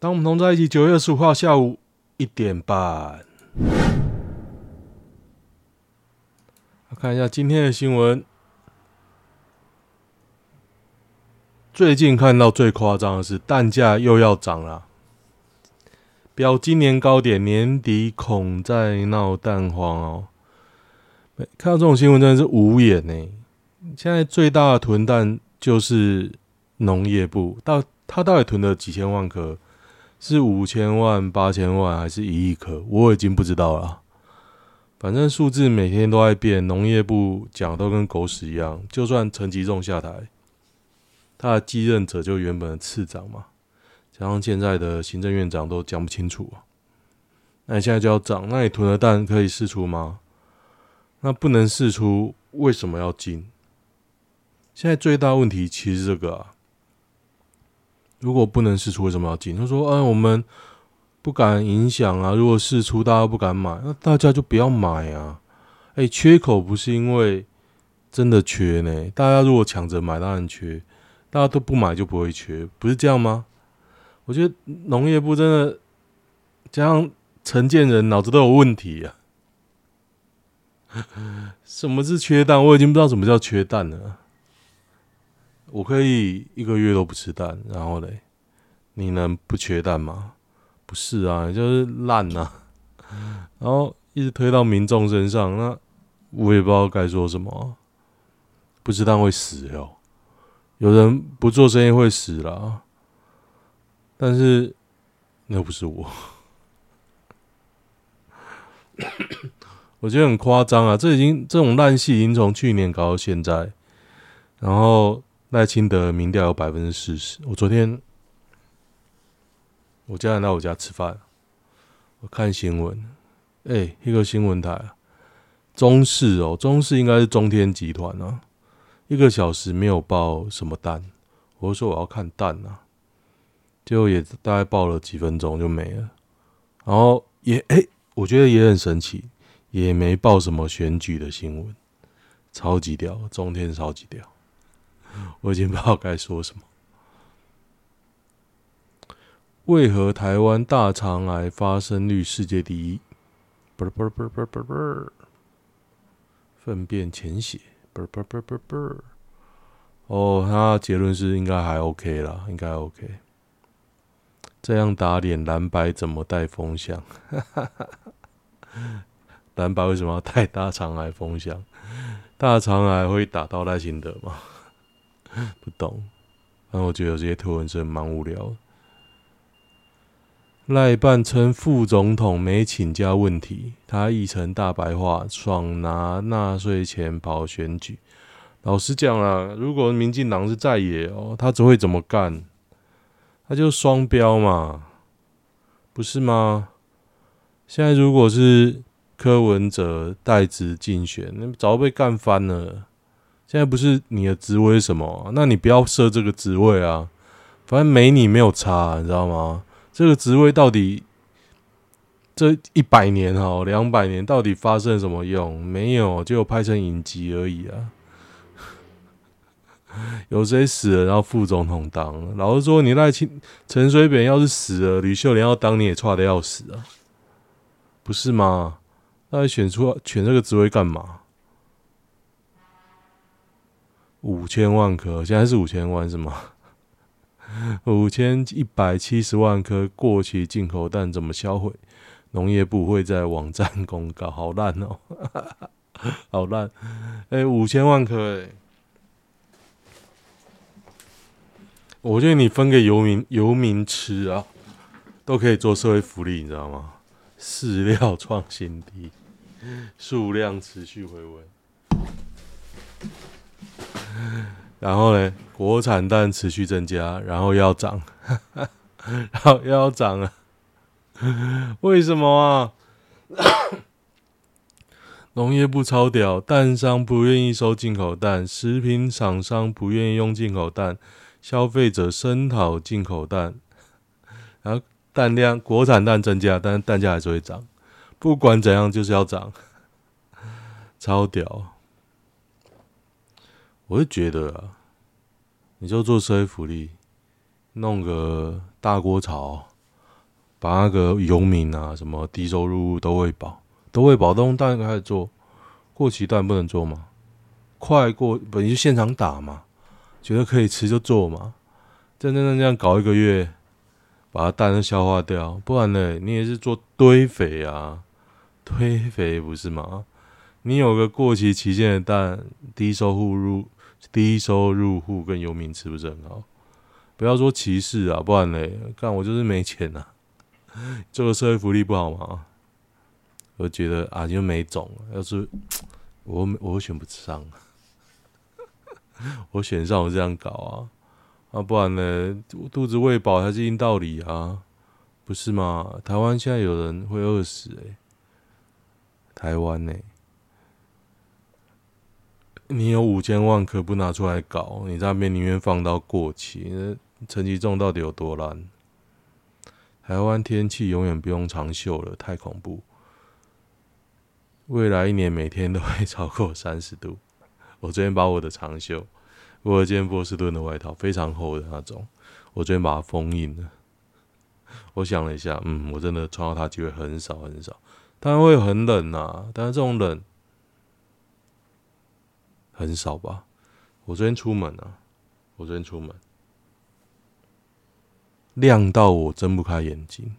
当我们同在一起，九月十五号下午一点半。看一下今天的新闻。最近看到最夸张的是蛋价又要涨了，标今年高点，年底恐再闹蛋荒哦。看到这种新闻真的是无言呢。现在最大的囤蛋就是农业部，到他到底囤了几千万颗？是五千万、八千万，还是一亿颗？我已经不知道了。反正数字每天都在变，农业部讲都跟狗屎一样。就算陈吉仲下台，他的继任者就原本的次长嘛，加上现在的行政院长都讲不清楚啊。那你现在就要涨，那你囤的蛋可以试出吗？那不能试出，为什么要进？现在最大问题其实这个啊。如果不能试出，为什么要禁？他说：“哎，我们不敢影响啊。如果试出，大家不敢买，那大家就不要买啊。哎，缺口不是因为真的缺呢。大家如果抢着买，当然缺；大家都不买，就不会缺，不是这样吗？我觉得农业部真的加上陈建仁脑子都有问题啊。什么是缺蛋？我已经不知道什么叫缺蛋了。”我可以一个月都不吃蛋，然后嘞，你能不缺蛋吗？不是啊，就是烂啊，然后一直推到民众身上，那我也不知道该说什么。不吃蛋会死哟，有人不做生意会死啦，但是那不是我，我觉得很夸张啊！这已经这种烂戏已经从去年搞到现在，然后。赖清德民调有百分之四十。我昨天，我家人来我家吃饭，我看新闻，哎、一个新闻台，中视哦，中视应该是中天集团啊，一个小时没有报什么蛋，我就说我要看蛋啊，结果也大概报了几分钟就没了，然后也哎、我觉得也很神奇，也没报什么选举的新闻，超级屌，中天超级屌。我已经不知道该说什么。为何台湾大肠癌发生率世界第一？不是不是不是不是不是不，粪便潜血？不是不是不是不是不。哦，他结论是应该还 OK 啦，应该 OK。这样打脸蓝白怎么带风向？蓝白为什么要带大肠癌风向？大肠癌会打到赖清德吗？不懂，但我觉得有这些图文是蛮无聊。赖办称副总统没请假问题，他译成大白话，爽拿纳税钱跑选举。老实讲啦，如果民进党是在野哦，他只会怎么干？他就双标嘛，不是吗？现在如果是柯文哲代职竞选，那早被干翻了。现在不是你的职位是什么？那你不要设这个职位啊！反正没你没有差，你知道吗？这个职位到底这一百年哈，两百年到底发生什么用？没有，就拍成影集而已啊！有谁死了，然后副总统当？老实说，你赖清陈水扁要是死了，吕秀莲要当你也差的要死啊！不是吗？那选出选这个职位干嘛？五千万颗，现在是五千万是吗？五千一百七十万颗过期进口蛋怎么销毁？农业部会在网站公告，好烂哦，好烂！哎、五千万颗哎，我觉得你分给游民游民吃啊，都可以做社会福利，你知道吗？饲料创新低，数量持续回温。然后呢，国产蛋持续增加，然后要涨，然后又要涨了，为什么啊？农业部超屌，蛋商不愿意收进口蛋，食品厂商不愿意用进口蛋，消费者声讨进口蛋，然后蛋量国产蛋增加，但是蛋价还是会涨，不管怎样就是要涨，超屌。我就觉得啊，你就做社会福利，弄个大锅炒，把那个游民啊，什么低收入都喂饱，都喂饱，都当然开始做，过期当然不能做嘛，快过本就现场打嘛，觉得可以吃就做嘛，真真正这样搞一个月，把它蛋都消化掉，不然呢，你也是做堆肥啊，堆肥不是吗？你有个过期期限的蛋，低收入低收入户跟游民吃不是很好？不要说歧视啊，不然嘞，干我就是没钱呐、啊，这个社会福利不好吗？我觉得啊，就没种，要是我我选不上，我选上我这样搞啊，啊不然呢，肚子喂饱才是硬道理啊，不是吗？台湾现在有人会饿死诶、台湾呢、你有五千万可不拿出来搞，你在那边宁愿放到过期。陈其重到底有多烂？台湾天气永远不用长袖了，太恐怖。未来一年每天都会超过 三十度。我昨天把我的长袖，我有件波士顿的外套，非常厚的那种，我昨天把它封印了。我想了一下，嗯，我真的穿到它机会很少很少。当然会很冷啊，但是这种冷。很少吧？我昨天出门啊，我昨天出门，亮到我睁不开眼睛，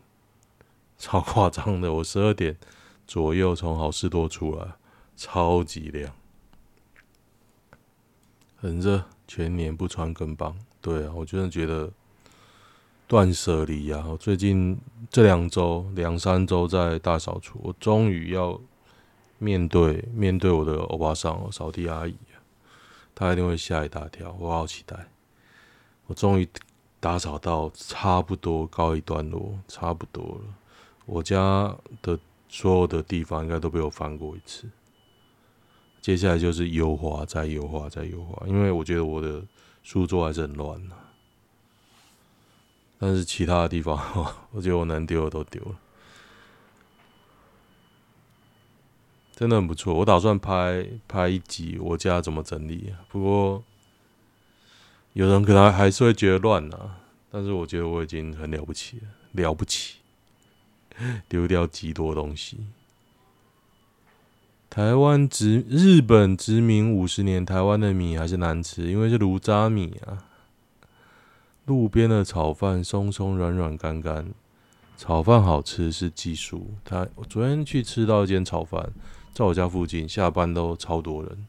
超夸张的。我十二点左右从好事多出来，超级亮，很热。全年不穿跟棒，对啊，我真的觉得断舍离啊！我最近这两周、两三周在大扫除，我终于要面对面对我的欧巴桑，扫地阿姨。他一定会吓一大跳，我好期待！我终于打扫到差不多告一段落，差不多了。我家的所有的地方应该都被我翻过一次，接下来就是优化，再优化，再优化。因为我觉得我的书桌还是很乱呐，但是其他的地方，我觉得我能丢的都丢了。真的很不错，我打算拍拍一集我家怎么整理。不过有人可能还是会觉得乱啊，但是我觉得我已经很了不起了，了不起，丢掉极多东西。台湾殖日本殖民五十年，台湾的米还是难吃，因为是炉渣米啊。路边的炒饭松松软软干干，炒饭好吃是技术。他我昨天去吃到一间炒饭。在我家附近，下班都超多人。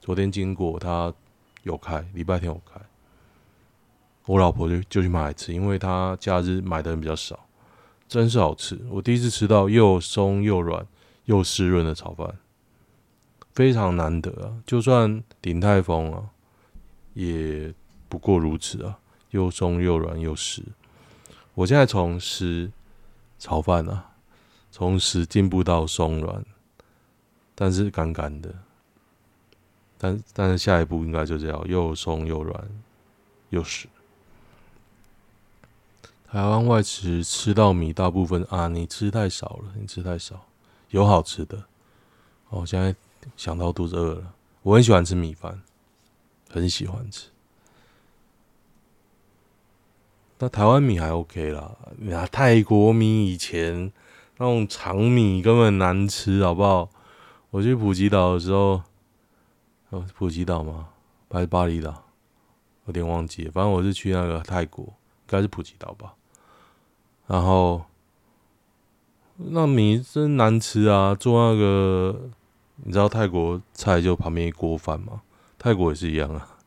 昨天经过，他有开，礼拜天有开。我老婆就就去买来吃，因为他假日买的人比较少，真是好吃。我第一次吃到又松又软又湿润的炒饭，非常难得啊！就算鼎泰丰啊，也不过如此啊，又松又软又湿。我现在从湿炒饭啊，从湿进步到松软。但是干干的，但但是下一步应该就这样，又松又软又湿。台湾外食吃到米，大部分啊，你吃太少了，你吃太少。有好吃的，哦，现在想到肚子饿了。我很喜欢吃米饭，很喜欢吃。那台湾米还 OK 啦，那泰国米以前那种长米根本难吃，好不好？我去普吉岛的时候，哦，普吉岛吗？还是巴厘岛？有点忘记了。反正我是去那个泰国，应该是普吉岛吧。然后那米真难吃啊！做那个，你知道泰国菜就旁边一锅饭吗？泰国也是一样啊。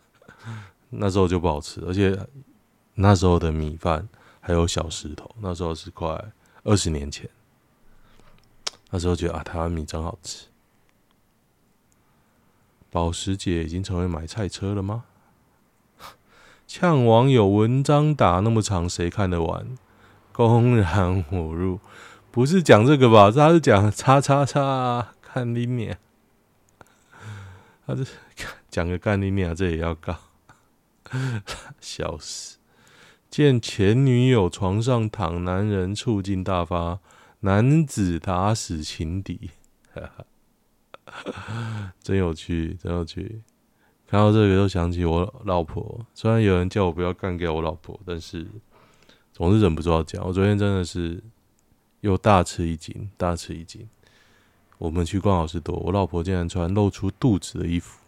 那时候就不好吃，而且那时候的米饭还有小石头。那时候是快二十年前。那时候觉得啊，台湾米真好吃。保时捷已经成为买菜车了吗？呛网友文章打那么长，谁看得完？公然侮辱，不是讲这个吧？他是讲叉叉叉，看你娘！他是 讲个干你娘，这也要告？笑死！见前女友床上躺男人，醋劲大发。男子打死情敌，真有趣，真有趣。看到这个，又想起我老婆。虽然有人叫我不要干给我老婆，但是总是忍不住要讲。我昨天真的是又大吃一惊，大吃一惊。我们去逛好市多，我老婆竟然穿露出肚子的衣服，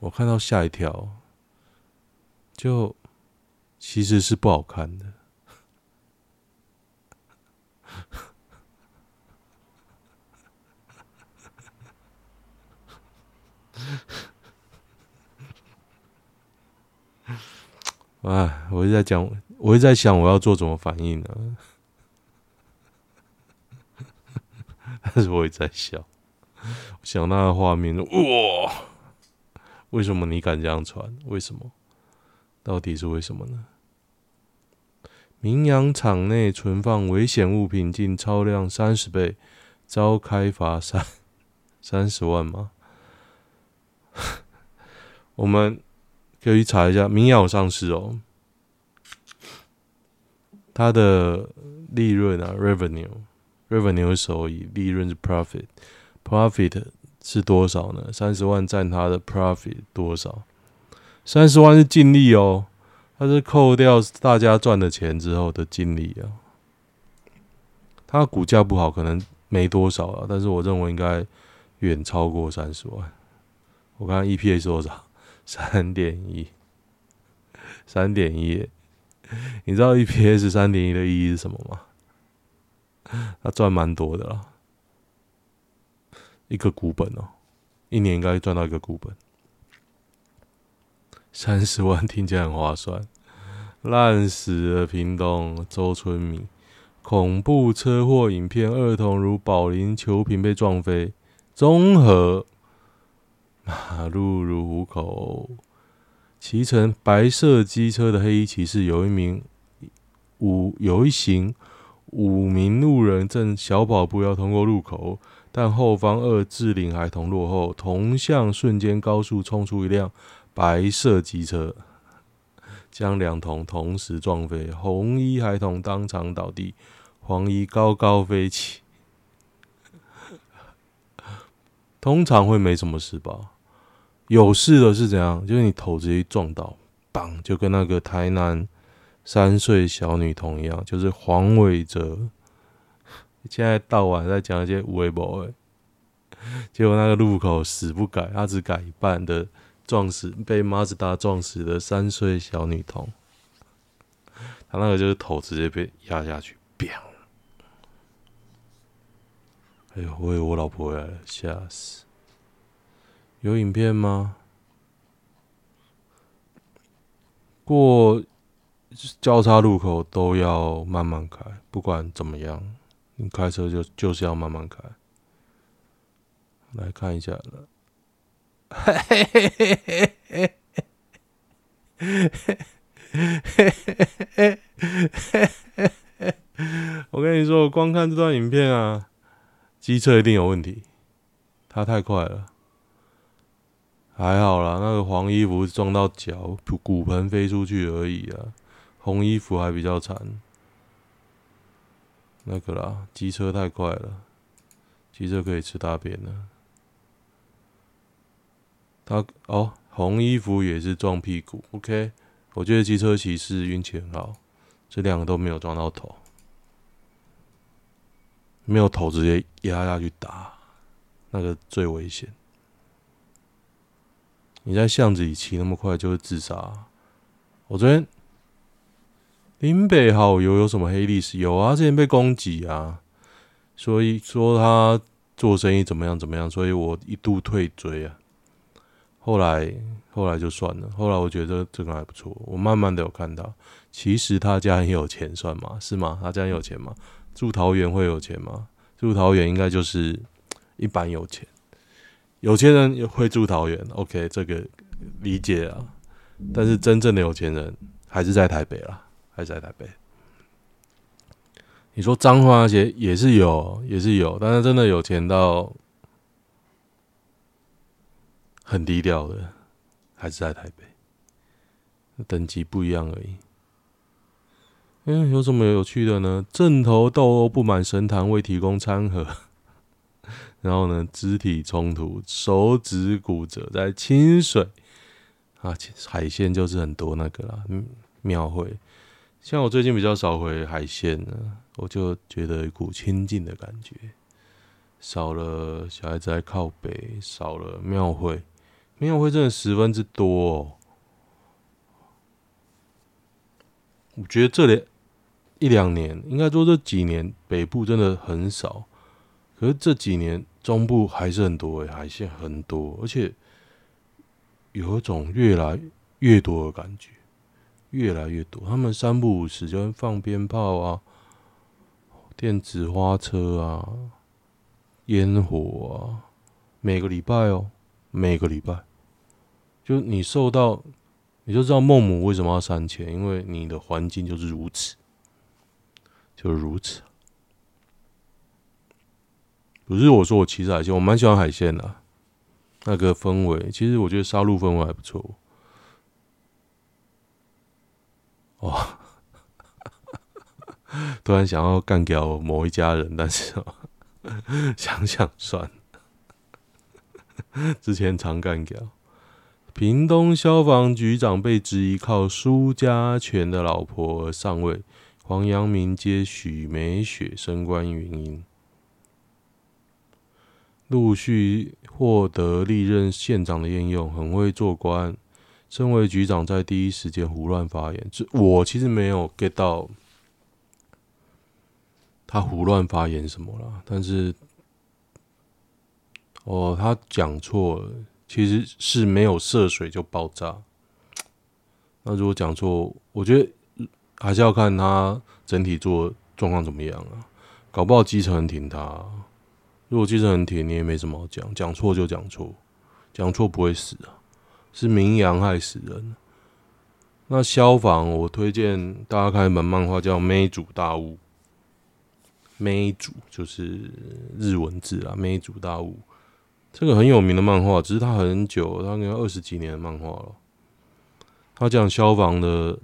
我看到吓一跳，就其实是不好看的。哎，我一直在讲，我一直在想我要做什么反应呢？但是我也在笑，想那个画面，哇！为什么你敢这样穿？为什么？到底是为什么呢？明阳场内存放危险物品，竟超量三十倍，遭开罚三 三十万吗？我们可以查一下，明阳有上市哦，它的利润啊，revenue，revenue 是收益，利润是 profit，profit 是多少呢？三十万占它的 profit 多少？三十万是净利哦。它是扣掉大家赚的钱之后的净利啊，它股价不好，可能没多少啊，但是我认为应该远超过三十万。我看 EPS 多少？三点一，三点一。你知道 EPS 三点一的意义是什么吗？他赚蛮多的啦，一个股本哦，一年应该赚到一个股本。三十 万听起来很划算，烂死了！屏东周春米恐怖车祸影片，儿童如保龄球瓶被撞飞。中和马路如虎口，骑乘白色机车的黑衣骑士，有一名五有一行五名路人正小跑步要通过路口，但后方二稚龄孩童落后，同向瞬间高速冲出一辆。白色机车将两童同时撞飞，红衣孩童当场倒地，黄衣高高飞起。通常会没什么事吧？有事的是怎样？就是你头直接撞到，砰！就跟那个台南三岁小女童一样，就是黄伟哲。现在到晚在讲一些无微博，结果那个路口死不改，他只改一半的。撞死被马自达撞死的三岁小女童，她那个就是头直接被压下去，砰！哎呦，我以为我老婆回来了，吓死！有影片吗？过交叉路口都要慢慢开，不管怎么样，你开车就就是要慢慢开。来看一下了。我跟你说，我光看这段影片啊，机车一定有问题，它太快了。还好啦，那个黄衣服撞到脚，骨盆飞出去而已啊。红衣服还比较惨。那个啦，机车太快了，机车可以吃大便了。他哦，红衣服也是撞屁股。OK，我觉得机车骑士运气很好，这两个都没有撞到头，没有头直接压下去打，那个最危险。你在巷子里骑那么快就会自杀。我昨天林北好友有什么黑历史？有啊，之前被攻击啊，所以说他做生意怎么样怎么样，所以我一度退追啊。后来，后来就算了。后来我觉得这个还不错，我慢慢的有看到，其实他家很有钱，算吗？是吗？他家很有钱吗？住桃园会有钱吗？住桃园应该就是一般有钱，有钱人也会住桃园。OK，这个理解啊。但是真正的有钱人还是在台北啦，还是在台北。你说脏话那些也是有，也是有，但是真的有钱到。很低调的，还是在台北，等级不一样而已。嗯，有什么有趣的呢？正头斗殴不满神坛未提供餐盒，然后呢，肢体冲突，手指骨折在清水啊，海鲜就是很多那个啦。庙会像我最近比较少回海线了，我就觉得一股清静的感觉，少了小孩子在靠北，少了庙会，庙会真的十分之多哦。我觉得这里一两年，应该说这几年北部真的很少，可是这几年中部还是很多诶，海鲜很多，而且有一种越来越多的感觉，越来越多。他们三不五时就会放鞭炮啊，电子花车啊，烟火啊，每个礼拜哦，每个礼拜，就你受到。你就知道孟母为什么要三迁，因为你的环境就是如此，就是如此。不是我说我歧视海鲜，我蛮喜欢海鲜的，那个氛围，其实我觉得杀戮氛围还不错。哇，突然想要干掉某一家人，但是 想想算了，之前常干掉。屏东消防局长被质疑靠苏家全的老婆而上位，黄阳明接许美雪升官原因，陆续获得历任县长的验用，很会做官。身为局长，在第一时间胡乱发言，这我其实没有 get 到他胡乱发言什么了，但是哦，他讲错了。其实是没有涉水就爆炸。那如果讲错，我觉得还是要看他整体做状况怎么样啊。搞不好基层很挺他，如果基层很挺，你也没什么好讲。讲错就讲错，讲错不会死啊，是名扬害死人。那消防，我推荐大家看一本漫画，叫《梅主大物》。梅主就是日文字啊，梅主大物。这个很有名的漫画，只是它很久，它应该二十几年的漫画了。它讲消防的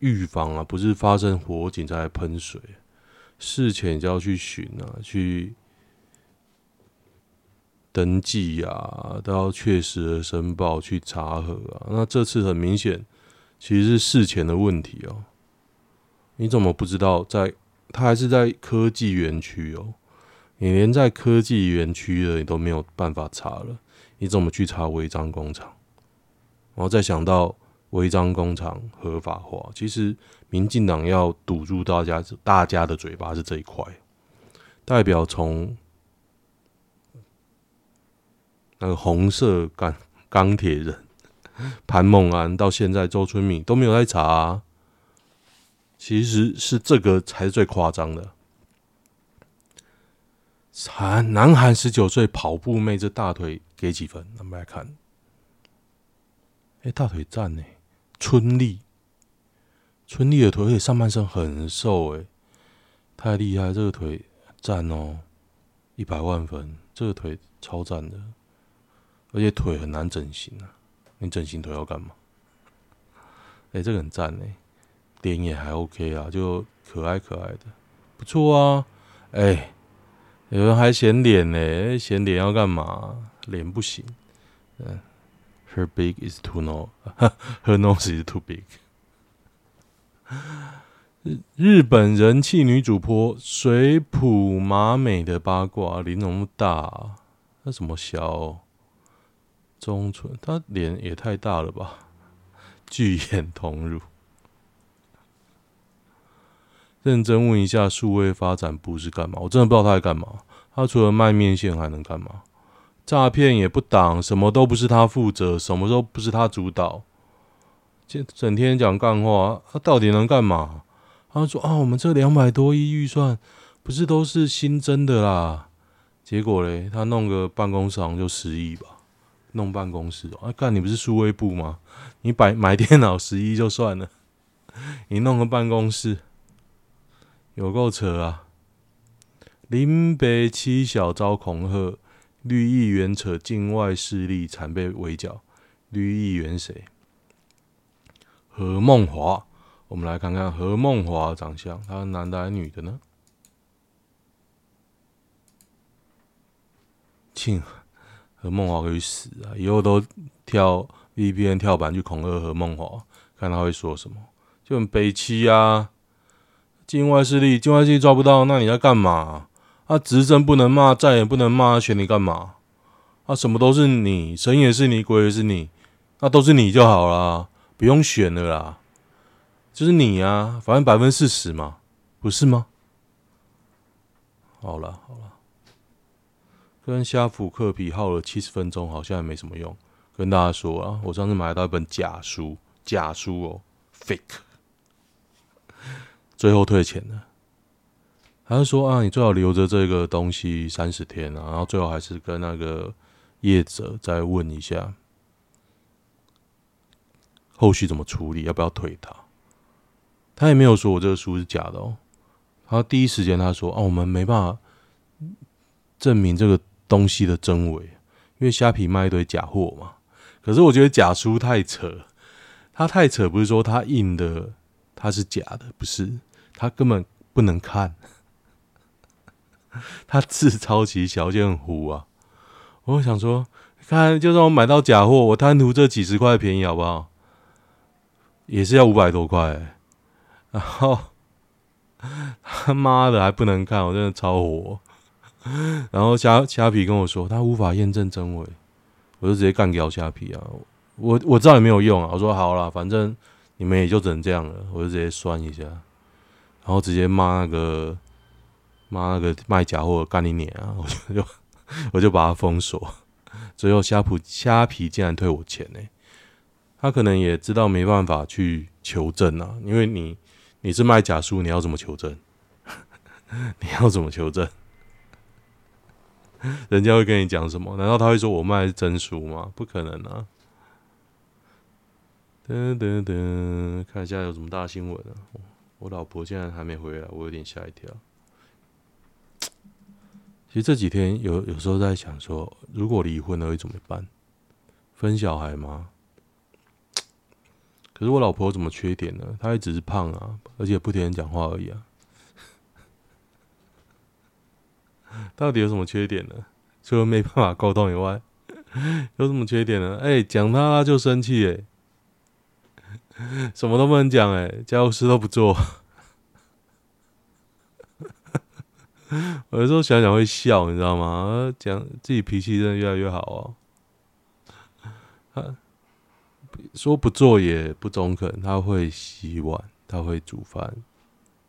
预防啊，不是发生火警才喷水，事前就要去巡啊，去登记啊，都要确实的申报去查核啊。那这次很明显，其实是事前的问题哦。你怎么不知道在？在它还是在科技园区哦。你连在科技园区的你都没有办法查了，你怎么去查违章工厂？然后再想到违章工厂合法化，其实民进党要堵住大家大家的嘴巴是这一块，代表从那个红色钢钢铁人潘孟安到现在周春敏都没有在查，其实是这个才是最夸张的。韩南韩十九岁跑步妹，这大腿给几分？我们来看，哎、大腿赞呢。春丽，春丽的腿，而且上半身很瘦，哎，太厉害！这个腿赞哦，一百万分，这个腿超赞的，而且腿很难整形啊。你整形腿要干嘛？哎、这个很赞呢，脸也还 OK 啊，就可爱可爱的，不错啊，哎、有人还嫌脸呢？嫌脸要干嘛？脸不行。嗯，Her big is too no，Her nose is too big。日日本人气女主播水普麻美的八卦，脸那么大，那什么小中村，她脸也太大了吧？巨眼同乳。认真问一下，数位发展部是干嘛？我真的不知道他在干嘛。他除了卖面线还能干嘛？诈骗也不挡，什么都不是他负责，什么都不是他主导。整整天讲干话，他到底能干嘛？他说啊，我们这两百多亿预算不是都是新增的啦？结果嘞，他弄个办公室好像就十亿吧，弄办公室。啊，干你不是数位部吗？你买买电脑十亿就算了，你弄个办公室。有够扯啊！林北七小遭恐吓，绿议员扯境外势力惨被围剿。绿议员谁？何孟华。我们来看看何孟华长相，他是男的还是女的呢？亲，何孟华可以死啊！以后都跳 VPN 跳板去恐吓何孟华，看他会说什么。就很悲戚啊。境外势力，境外势力抓不到，那你在干嘛？啊，执政不能骂，再也不能骂，选你干嘛？啊，什么都是你，神也是你，鬼也是你，那都是你就好了，不用选了啦。就是你啊，反正百分之四十嘛，不是吗？好了好了，跟虾臾嗑皮耗了七十分钟，好像也没什么用。跟大家说啊，我上次买到一本假书，假书哦，fake。最后退钱了，还是说啊，你最好留着这个东西三十天啊，然后最后还是跟那个业者再问一下，后续怎么处理，要不要退他？他也没有说我这个书是假的哦，他第一时间他说啊，我们没办法证明这个东西的真伪，因为虾皮卖一堆假货嘛。可是我觉得假书太扯，他太扯，不是说他印的他是假的，不是。他根本不能看，他字超级小，就很糊啊！我想说，看，就算我买到假货，我贪图这几十块便宜，好不好？也是要五百多块，然后他妈的还不能看，我真的超火。然后虾虾皮跟我说，他无法验证真伪，我就直接干掉虾皮啊！我我知道也没有用啊，我说好了，反正你们也就只能这样了，我就直接酸一下。然后直接骂那个骂那个卖假货干你娘啊！我就就我就把他封锁。最后虾皮虾皮竟然退我钱呢、他可能也知道没办法去求证啊，因为你你是卖假书，你要怎么求证？你要怎么求证？人家会跟你讲什么？难道他会说我卖的是真书吗？不可能啊！噔噔噔，看一下有什么大新闻啊！我老婆竟然还没回来，我有点吓一跳。其实这几天有有时候在想说，如果离婚了会怎么办？分小孩吗？可是我老婆有什么缺点呢？她也只是胖啊，而且不听人讲话而已啊。到底有什么缺点呢？除了没办法沟通以外，有什么缺点呢？哎，讲她就生气哎。什么都不能讲哎，家务事都不做。我有时候想想会笑，你知道吗？讲自己脾气真的越来越好哦。他说不做也不中肯，他会洗碗，他会煮饭，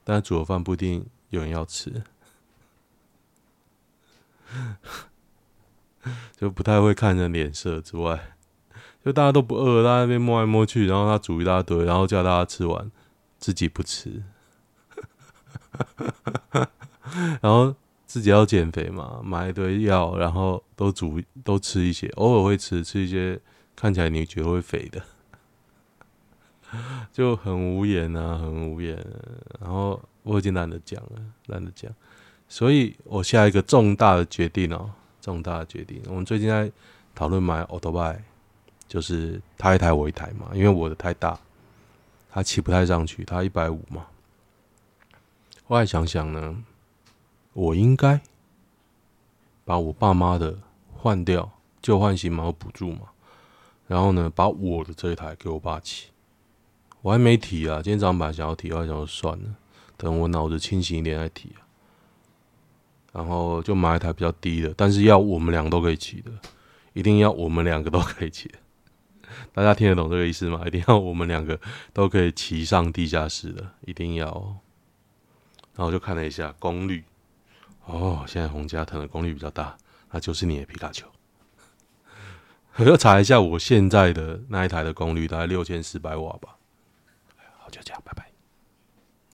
但煮的饭不一定有人要吃，就不太会看人脸色之外。就大家都不饿，大家那边摸来摸去，然后他煮一大堆，然后叫大家吃完，自己不吃，然后自己要减肥嘛，买一堆药，然后都煮都吃一些，偶尔会吃吃一些看起来你觉得会肥的，就很无言啊，很无言。然后我已经懒得讲了，懒得讲，所以我下一个重大的决定哦，重大的决定，我们最近在讨论买欧多拜。就是他一台我一台嘛，因为我的太大，他骑不太上去，他一百五嘛。后来想想呢，我应该把我爸妈的换掉，旧换新嘛，有补助嘛。然后呢，把我的这一台给我爸骑。我还没提啊，今天早上本来想要提，我还想说算了，等我脑子清醒一点再提啊。然后就买一台比较低的，但是要我们两个都可以骑的，一定要我们两个都可以骑的。大家听得懂这个意思吗？一定要我们两个都可以骑上地下室的，一定要。然后就看了一下功率，哦，现在洪家腾的功率比较大，那就是你的皮卡丘。我要查一下我现在的那一台的功率，大概六千四百瓦吧。好，就这样，拜拜。